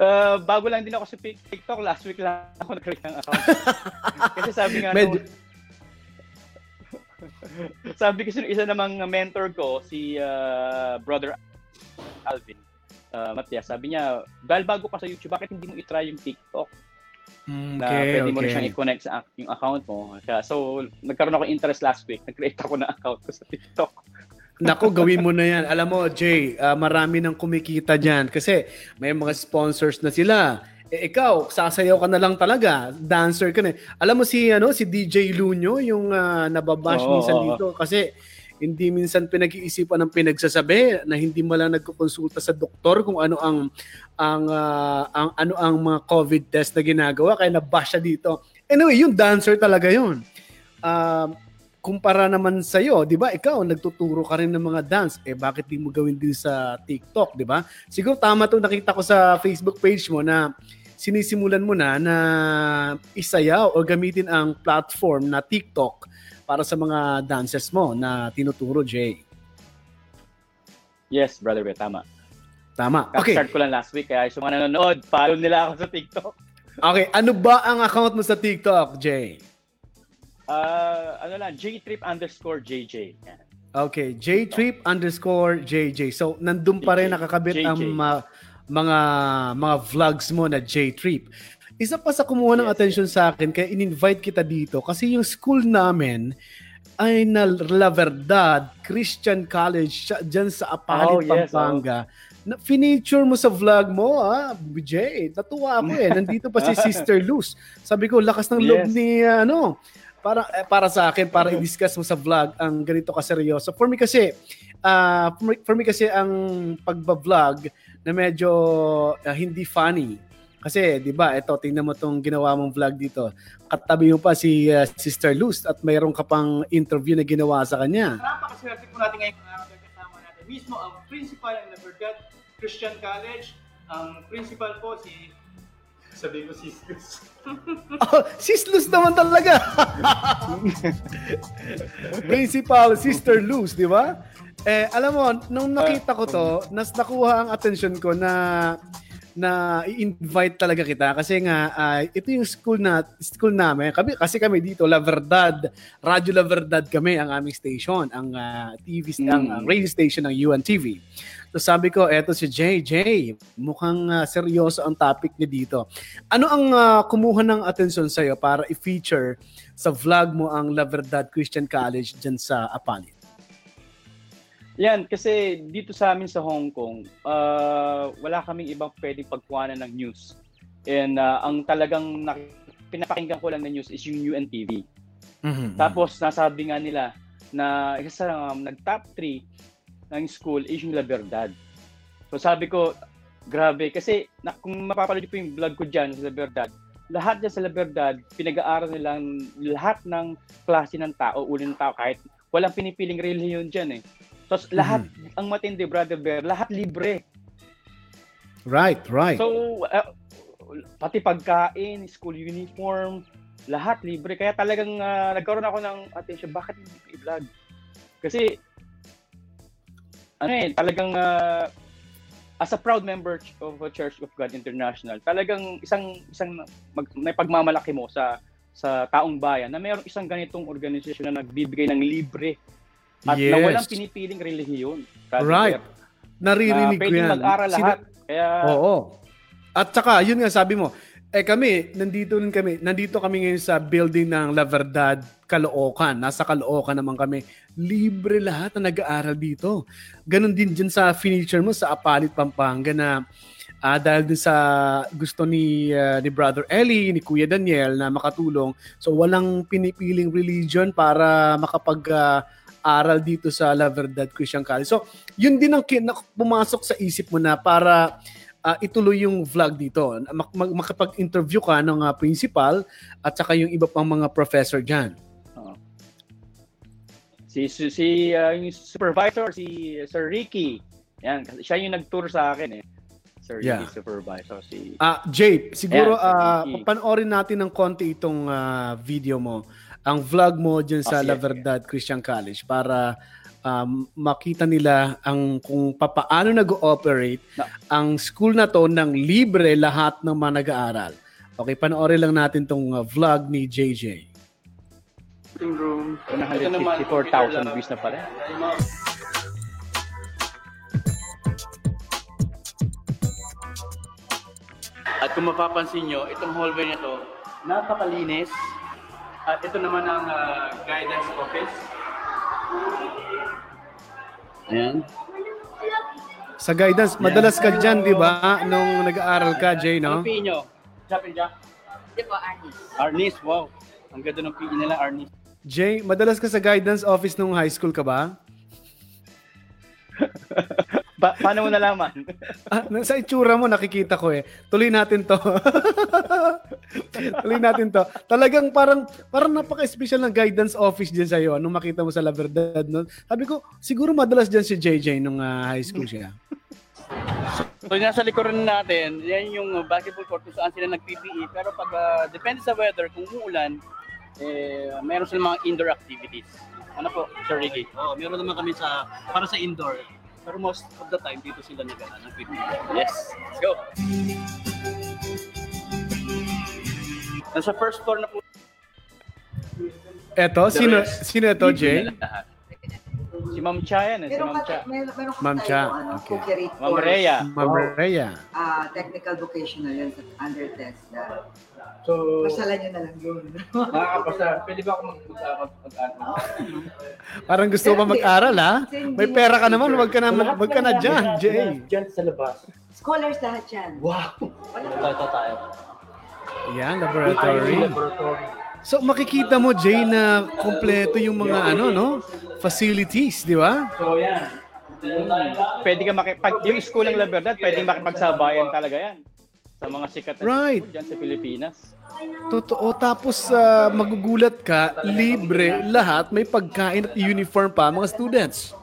Uh, bago lang din ako sa TikTok, last week lang ako nag-create ng account. kasi sabi nga, Medyo- nung- sabi kasi isa namang mentor ko, si uh, brother Alvin, uh, Matias, sabi niya, dahil bago ka sa YouTube, bakit hindi mo itry yung TikTok? na Okay, pwede mo rin okay. siyang i-connect sa yung account mo. Kaya, so, nagkaroon ako interest last week. Nag-create ako ng account ko sa TikTok. Nako, gawin mo na yan. Alam mo, Jay, ah, marami nang kumikita dyan kasi may mga sponsors na sila. Eh, ikaw, sasayaw ka na lang talaga. Dancer ka na. Alam mo si ano si DJ Luño, yung ah, nababash Oo, minsan dito kasi hindi minsan pinag-iisipan ng pinagsasabi na hindi mo lang nagkukonsulta sa doktor kung ano ang ang ah, ang ano ang mga COVID test na ginagawa kaya nabash siya dito. Anyway, yung dancer talaga yun. Um, kumpara naman sa iyo, 'di ba? Ikaw nagtuturo ka rin ng mga dance. Eh bakit di mo gawin din sa TikTok, 'di ba? Siguro tama 'to nakita ko sa Facebook page mo na sinisimulan mo na na isayaw o gamitin ang platform na TikTok para sa mga dances mo na tinuturo, Jay. Yes, brother Bear, tama. Tama. Okay. Start ko lang last week, kaya yung mga nanonood, follow nila ako sa TikTok. Okay, ano ba ang account mo sa TikTok, Jay? Ah, ano lang, jtrip underscore jj. Yan. Okay, jtrip underscore jj. So, nandun pa rin JJ. nakakabit ang JJ. ma- mga mga vlogs mo na jtrip. Isa pa sa kumuha ng Yes, attention sa akin, kaya in-invite kita dito kasi yung school namin ay na La Verdad Christian College dyan sa Apalit, Oh, yes, Pampanga. Na, feature mo sa vlog mo, ah, Jay. Natuwa ako eh. Nandito pa si Sister Luz. Sabi ko, lakas ng loob Yes. ni, ah, ano, para eh, para sa akin para i-discuss mo sa vlog ang ganito ka seryoso. For me kasi ah for, me, for me kasi ang pagba-vlog na medyo ah, hindi funny. Kasi 'di ba, ito tingnan mo tong ginawa mong vlog dito. Katabi mo pa si ah, Sister Luz at mayroon ka pang interview na ginawa sa kanya. Napakaswerte po natin ngayon dahil kasama natin mismo ang principal ng La Verdad Christian College. Ang principal po si sabi ko si Oh, sis Luz naman talaga. Principal Sister Luz, di ba? Eh, alam mo, nung nakita ko to, nas nakuha ang attention ko na na i-invite talaga kita. Kasi nga ah, ito yung school na school namin. Kami kasi kami dito La Verdad. Radyo La Verdad kami ang aming station. Ang ah, TV Mm. ang, ang radio station ng UNTV so sabi ko eto si JJ mukhang ah, seryoso ang topic niya dito. Ano ang ah, kumuha ng attention sa iyo para i-feature sa vlog mo ang La Verdad Christian College dyan sa Apalit? Yan, kasi dito sa amin sa Hong Kong, ah, wala kaming ibang pwedeng pagkuhanan ng news. And ah, ang talagang nak- pinapakinggan ko lang na news is yung UNTV. Tapos nasabi nga nila na isa sa um, nag-top 3 ng school is yung La Verdad. So sabi ko, grabe. Kasi na, kung mapapanood niyo po yung vlog ko dyan sa La Verdad, lahat dyan sa La Verdad, pinag-aaral nilang lahat ng klase ng tao, uri ng tao, kahit walang pinipiling relihiyon dyan eh. Tapos lahat, ang matindi, Brother Bear, lahat libre. Right, right. So, uh, pati pagkain, school uniform, lahat libre. Kaya talagang uh, nagkaroon ako ng attention, bakit hindi ko i-vlog? Kasi, ano eh, talagang uh, as a proud member of a Church of God International, talagang isang isang mag, may pagmamalaki mo sa sa taong bayan na mayroong isang ganitong organisasyon na nagbibigay ng libre at na Yes. walang pinipiling relihiyon. Brother Right. Naririnig Na ko yan. mag-aral Sina- lahat. Kaya, Oo. At saka, yun nga sabi mo, Eh kami, nandito rin kami. Nandito kami ngayon sa building ng La Verdad, Caloocan. Nasa Caloocan naman kami. Libre lahat na nag-aaral dito. Ganon din dyan sa furniture mo sa Apalit, Pampanga na ah, dahil din sa gusto ni, ah, ni Brother Ellie, ni Kuya Daniel na makatulong. So walang pinipiling religion para makapag ah, aral dito sa La Verdad Christian College. So yun din ang kin- pumasok sa isip mo na para ah, ituloy yung vlog dito. Mak- mag- makapag-interview ka ng ah, principal at saka yung iba pang mga professor dyan. Si si, si ah, yung supervisor si Sir Ricky. Yan, kasi siya yung nag-tour sa akin eh. Sir Yeah. Ricky supervisor si Ah, Jay, siguro Ayan, si ah, Ricky. panoorin natin ng konti itong ah, video mo. Ang vlog mo dyan sa sige, La Verdad Christian College para um, makita nila ang kung papaano nag-ooperate Na- ang school na to ng libre lahat ng mga nag-aaral. Okay, panoorin lang natin tong ah, vlog ni JJ. room. 154,000 views na pala. At kung mapapansin nyo, itong hallway na to, napakalinis. At ito naman ang ah, guidance office. Ayan. Sa guidance, madalas ka dyan, di ba? Nung nag-aaral ka, Jay, no? Ano PE nyo? Japin Jack? Di po, Arnis. Arnis, wow. Ang ganda ng PE nila, Arnis. Jay, madalas ka sa guidance office nung high school ka ba? Pa- paano mo nalaman? Ah, sa itsura mo nakikita ko eh. Tuloy natin 'to. Tuloy natin 'to. Talagang parang parang napaka-special ng guidance office diyan sa iyo nung makita mo sa La Verdad no. Sabi ko, siguro madalas diyan si JJ nung ah, high school siya. So yung nasa likuran natin, yan yung basketball court kung saan sila nag-PPE. Pero pag ah, depende sa weather, kung uulan, eh, meron silang mga indoor activities. Ano po, Sir Ricky? Oo, meron naman kami sa para sa indoor. Pero most of the time dito sila nag ano, nag Yes, let's go. Nasa first floor na po. Eto, sino sino ito, Jay? Si Ma'am Cha yan eh, si Meron Ma'am ka, Cha. meron, meron ka Ma'am tayo, Cha, ano, okay. Ma'am course. Rhea. Ma'am Rhea. Ah, technical vocational yun sa under test. Uh, So, Pasalan nyo na lang yun. nakakapasa. Pwede ba ako mag- mag- mag- mag-ano? Parang gusto mo pa mag-aral ha? May pera ka naman, wag ka na wag ka na diyan, Jay. Diyan sa labas. Scholars lahat yan. Wow! Ito tayo. Yan, laboratory. Laboratory. So makikita mo Jay na kompleto yung mga ano no, facilities, di ba? So, yan. Pwede ka makipag... Yung school ng La Verdad, pwede makipagsabayan talaga yan. Sa mga sikat na Right. dyan sa Pilipinas. Totoo. Tapos ah, magugulat ka, libre lahat, may pagkain at uniform pa mga students.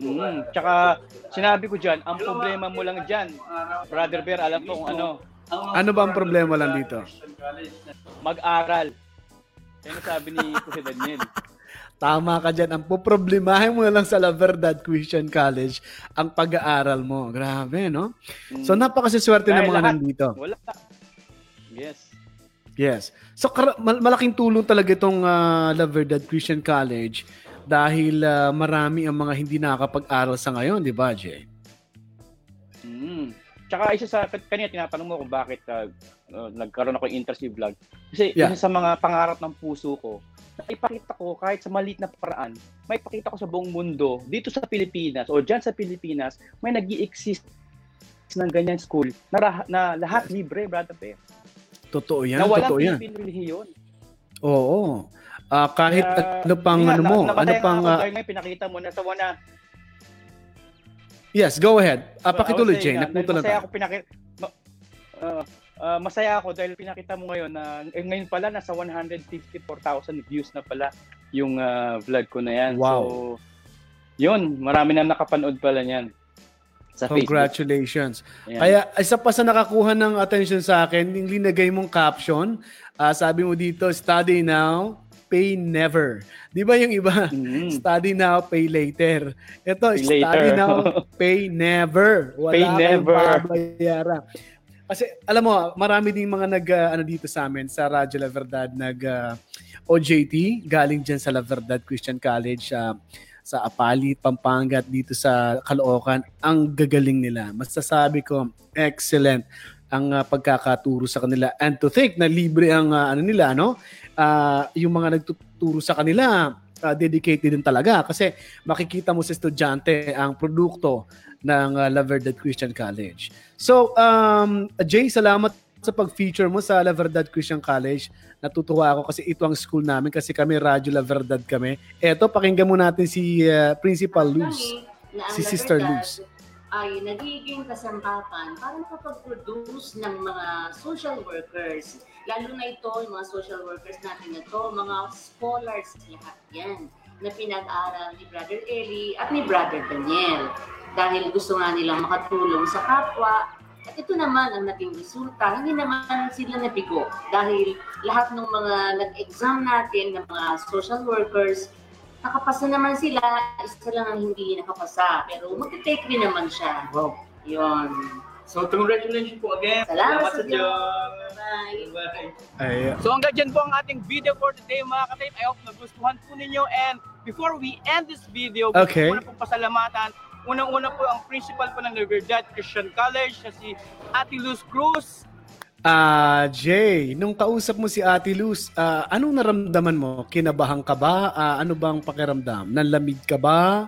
Mm. Tsaka, sinabi ko dyan, ang problema mo lang dyan, Brother Bear, alam ko kung ano, Ano ba ang problema lang dito? mag-aral. Yan sabi ni Kuya Daniel. Tama ka dyan. Ang poproblemahin mo na lang sa La Verdad Christian College ang pag-aaral mo. Grabe, no? So napakasiswerte ng Dahil mga lahat- nandito. Wala. Yes. Yes. So malaking tulong talaga itong ah, La Verdad Christian College dahil ah, marami ang mga hindi nakakapag-aral sa ngayon, di ba, Jay? Mm. Tsaka isa sa, kanina tinatanong mo kung bakit uh, uh, nagkaroon ako ng interest sa vlog. Kasi Yeah. isa sa mga pangarap ng puso ko, na ipakita ko kahit sa maliit na paraan, may ipakita ko sa buong mundo, dito sa Pilipinas o dyan sa Pilipinas, may nag exist ng ganyan school na, rah- na lahat libre, brother Bear. Totoo yan, na walang totoo yan. Relihiyon. Oo. Ah, kahit Kaya, ano pang ano na- mo, ano pang dahil ngayon pinakita mo na sa wana. Yes, go ahead. Ah, pakituloy, saying, ah, Napunto na masaya tayo. ako pinakita masaya ako dahil pinakita mo ngayon na eh, ngayon pala nasa 154,000 views na pala yung ah, vlog ko na yan. Wow. So, yun, marami na nakapanood pala niyan sa Facebook. Congratulations. Ayan. Kaya isa pa sa nakakuha ng attention sa akin, yung linagay mong caption, ah, sabi mo dito, study now, pay never. Di ba yung iba? Mm. Study now, pay later. Ito, Pay study later. now, pay never. Wala Pay never. babayaran. Kasi alam mo, marami ding mga nag ah, ano dito sa amin sa Radyo La Verdad nag ah, OJT galing diyan sa La Verdad Christian College ah, sa Apali, Pampanga at dito sa Caloocan. Ang gagaling nila. Masasabi ko, excellent. ang ah, pagkakaturo sa kanila. And to think na libre ang ah, ano nila, no? Ah, yung mga nagtuturo sa kanila, ah, dedicated din talaga kasi makikita mo sa estudyante ang produkto ng uh, La Verdad Christian College. So, um, Jay, salamat sa pag-feature mo sa La Verdad Christian College. Natutuwa ako kasi ito ang school namin kasi kami Radyo La Verdad kami. Eto, pakinggan mo natin si uh, Principal Luz. Si Sister Luz. Ay nagiging kasampapan para makapag-produce ng mga social workers. Lalo na ito, yung mga social workers natin na to, mga scholars lahat yan na pinag-aral ni Brother Eli at ni Brother Daniel. Dahil gusto nga nilang makatulong sa kapwa. At ito naman ang naging resulta. Hindi naman sila nabigo. Dahil lahat ng mga nag-exam natin ng mga social workers, nakapasa naman sila, isa lang ang hindi nakapasa. Pero magte-take rin naman siya. Wow. Yun. So, congratulations po again. Salamat sa sa Diyos. Bye. Bye. Ay, So hanggang dyan po ang ating video for today mga katape. I hope nagustuhan po ninyo and before we end this video, gusto Okay. ko na pong pasalamatan. Unang-una po ang principal po ng Libertad Christian College na si Ate Luz Cruz. Ah, Jay, nung kausap mo si Ate Luz, ah, anong naramdaman mo? Kinabahan ka ba? Ah, ano bang pakiramdam? Nanlamig ka ba?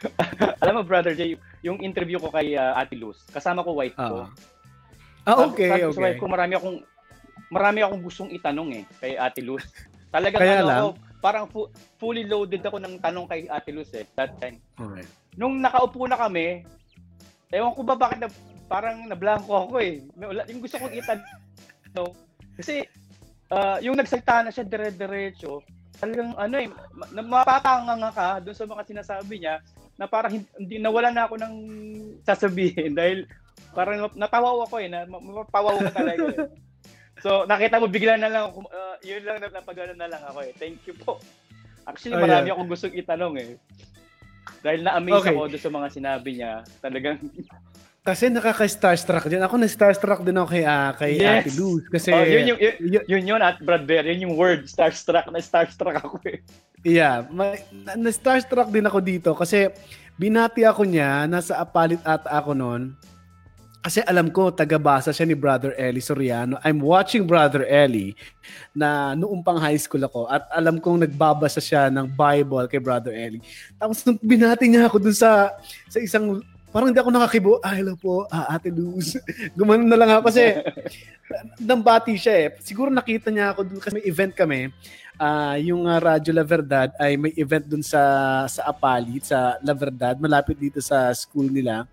Alam mo, Brother Jay, yung interview ko kay uh, Ate Luz, kasama ko wife ko. Ah. Ah, Sabi- okay, sabi ko sa okay. wife ko, marami akong, marami akong gustong itanong eh, kay Ate Luz. Talagang Kaya ano lang? ako, parang fu- fully loaded ako ng tanong kay Ate Luz eh, that time. Alright. Nung nakaupo na kami, ewan ko ba bakit na, parang nablangko ako eh. Yung gusto kong itanong, no? kasi ah, yung nagsalita na siya dire-diretso, talagang ano eh, ma- na mapatanga nga ka doon sa mga sinasabi niya na parang hin- hindi nawala na ako ng sasabihin dahil parang nap- natawa ako eh, na ma- mapapawaw ko talaga eh. So, nakita mo bigla na lang ah, yun lang napagano na lang ako eh. Thank you po. Actually, Oh, marami yeah. akong gustong itanong eh. Dahil na-amaze Okay. ako doon sa mga sinabi niya. Talagang, Kasi nakaka-starstruck din. Ako na-starstruck din ako kay, ah, kay Yes. Ate Luz. Kasi, oh, yun, yun, y- yun yun at Brad Bear, yun yung word, starstruck, na starstruck ako eh. yeah, ma- na- na-starstruck din ako dito kasi binati ako niya, nasa apalit at ako noon. Kasi alam ko, taga-basa siya ni Brother Eli Soriano. I'm watching Brother Eli na noong pang high school ako at alam kong nagbabasa siya ng Bible kay Brother Eli. Tapos binati niya ako dun sa sa isang parang hindi ako nakakibo. Ah, hello po, ah, Ate Luz. Gumanon na lang ako kasi nambati siya eh. Siguro nakita niya ako dun kasi may event kami. Ah, yung uh, Radyo La Verdad ay may event dun sa sa Apalit, sa La Verdad, malapit dito sa school nila.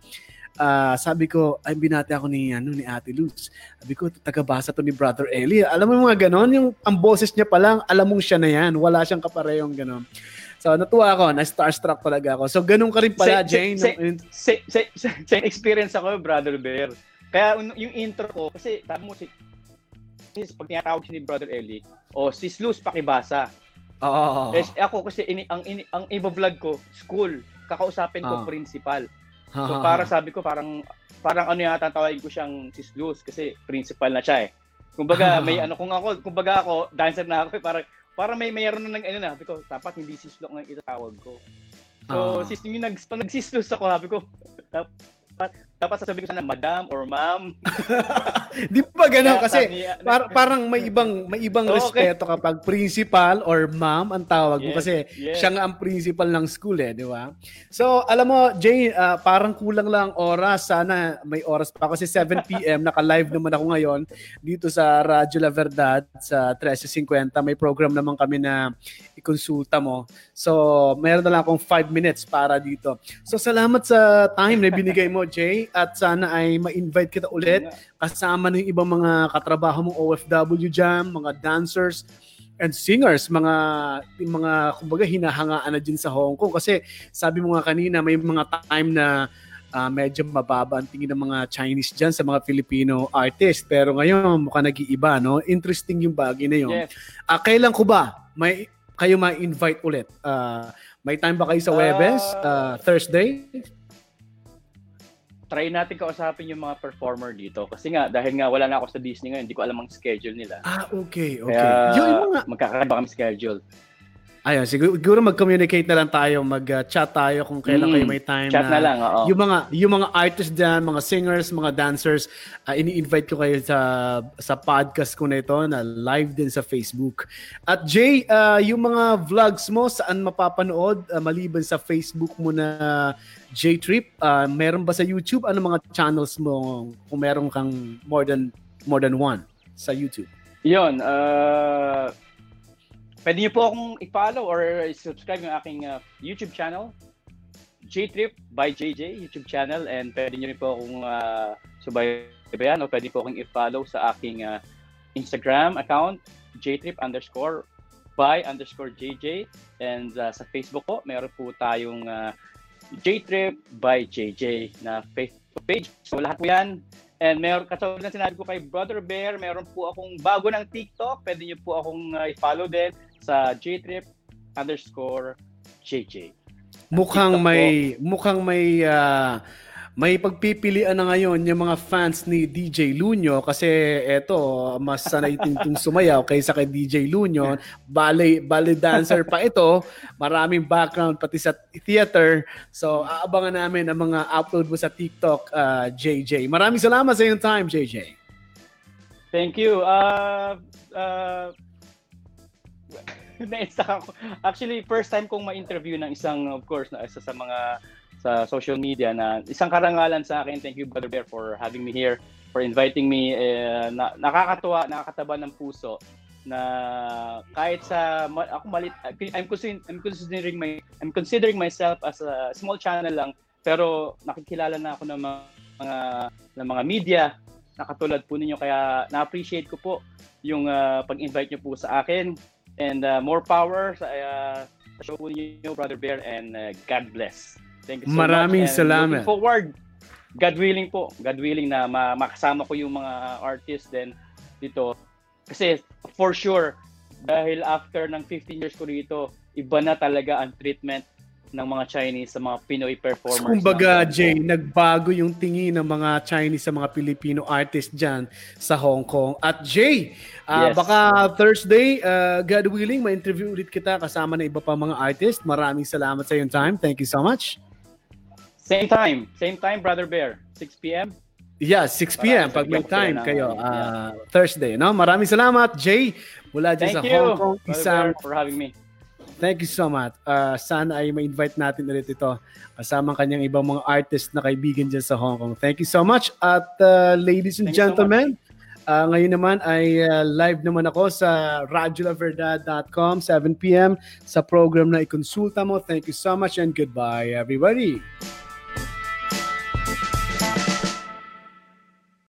Ah, sabi ko, ay binati ako ni ano ni Ate Luz. Sabi ko, taga-basa to ni Brother Eli. Alam mo yung mga ganon, yung ang boses niya pa lang, alam mong siya na yan. Wala siyang kaparehong ganon. So, natuwa ako, na-starstruck talaga ako. So, ganun ka rin pala, Sa- Jane. sa- nung- Sa- sa- sa- Same experience ako, Brother Bear. Kaya un- yung intro ko, kasi sabi mo si sis, pag tinatawag si ni Brother Eli, o sis Luz, pakibasa. Oo. Eh, ako kasi ini, ang, ini, ang iba-vlog ko, school, kakausapin ko Ah. principal. So para sabi ko parang parang ano yata tawagin ko siyang sis Luz kasi principal na siya eh. Kumbaga may ano kung ako, kumbaga ako dancer na ako eh, parang para may mayroon na ng ano na, sabi ko dapat hindi sis Luz ang itatawag ko. So Ah. sis yung nag pag nag-sis Luz ako, sabi ko dapat dapat sasabihin ko sana madam or ma'am. Di ba ganun? Kaya Kasi par- parang may ibang may ibang Okay. respeto kapag principal or ma'am ang tawag mo Yes, kasi yes. siya nga ang principal ng school eh, di ba? So, alam mo, Jay, ah, parang kulang lang oras. Sana may oras pa kasi 7 p.m. naka-live naman ako ngayon dito sa Radyo La Verdad sa 1350. May program naman kami na ikonsulta mo. So, meron na lang akong 5 minutes para dito. So, salamat sa time na binigay mo, Jay. At sana ay ma-invite kita ulit kasama ng ibang mga katrabaho mong OFW Jam, mga dancers and singers, mga mga kumbaga hinahangaan na din sa Hong Kong. Kasi sabi mo nga kanina may mga time na ah, medyo mababa ang tingin ng mga Chinese dyan sa mga Filipino artist. Pero ngayon mukhang nag-iiba no? Interesting yung bagay na yun. Yes. Ah, kailan ko ba may kayo ma-invite ulit? Ah, may time ba kayo sa Webes? Ah, Thursday Try natin kausapin yung mga performer dito kasi nga dahil nga wala na ako sa Disney ngayon, hindi ko alam ang schedule nila. ah okay okay Kaya yung mga magkakaiba kami schedule. Ayun, siguro, siguro mag-communicate na lang tayo, mag-chat tayo kung kailan Mm, kayo may time Chat na lang, oo. Yung mga yung mga artists diyan, mga singers, mga dancers, uh, ini-invite ko kayo sa sa podcast ko na ito na live din sa Facebook. At Jay, uh, yung mga vlogs mo saan mapapanood uh, maliban sa Facebook mo na J Trip, uh, meron ba sa YouTube? Ano mga channels mo kung meron kang more than more than one sa YouTube? Yun, uh, pwede niyo po akong i-follow or subscribe yung aking uh, YouTube channel, J-Trip by JJ YouTube channel and pwede niyo rin po akong uh, subaybayan o pwede po akong i-follow sa aking uh, Instagram account, jtrip underscore by underscore JJ and uh, sa Facebook po, meron po tayong uh, J-Trip by JJ na Facebook page. So lahat po yan And meron, katulad ng sinabi ko kay Brother Bear, meron po akong bago ng TikTok. Pwede niyo po akong uh, i-follow din sa jtrip underscore JJ. Mukhang TikTok po. may mukhang may ah, may pagpipilian na ngayon yung mga fans ni DJ Lunyo kasi eto mas sanay tingting sumayaw kaysa kay DJ Lunyo. Ballet ballet dancer pa ito. Maraming background pati sa theater. So aabangan namin ang mga upload mo sa TikTok ah, JJ. Maraming salamat sa iyong time JJ. Thank you. Uh, uh, ako. Actually, first time kong ma-interview ng isang, of course, na isa sa mga sa social media na isang karangalan sa akin. Thank you, Brother Bear, for having me here, for inviting me. Eh, na, nakakatuwa, nakakataba ng puso na kahit sa ako malit I'm considering I'm considering my I'm considering myself as a small channel lang pero nakikilala na ako ng mga, mga ng mga media na katulad po ninyo kaya na-appreciate ko po yung ah, pag-invite niyo po sa akin and ah, more power sa uh, show po ninyo Brother Bear and ah, God bless. Thank you so Maraming much. Salamat. Forward. God willing po. God willing na ma- makasama ko yung mga artists din dito. Kasi for sure, dahil after ng 15 years ko rito, iba na talaga ang treatment ng mga Chinese sa mga Pinoy performers. So, kumbaga, ng- Jay, nagbago yung tingin ng mga Chinese sa mga Filipino artists dyan sa Hong Kong. At Jay, ah, Yes. baka Thursday, ah, God willing, ma-interview ulit kita kasama na iba pa mga artist. Maraming salamat sa iyong time. Thank you so much. Same time. Same time, Brother Bear. 6 p.m. Yeah, 6 p.m. Pag may time kayo. yeah. ah, Thursday, no? Maraming salamat, Jay. Mula dyan Thank sa you, Hong Kong. Brother Isang Bear, for having me. Thank you so much. Uh, sana ay ma-invite natin ulit ito kasama ang kanyang ibang mga artist na kaibigan dyan sa Hong Kong. Thank you so much. At uh, ladies and Thank you so gentlemen, uh, ngayon naman ay uh, live naman ako sa radiolaverdad.com 7pm sa program na ikonsulta mo. Thank you so much and goodbye everybody.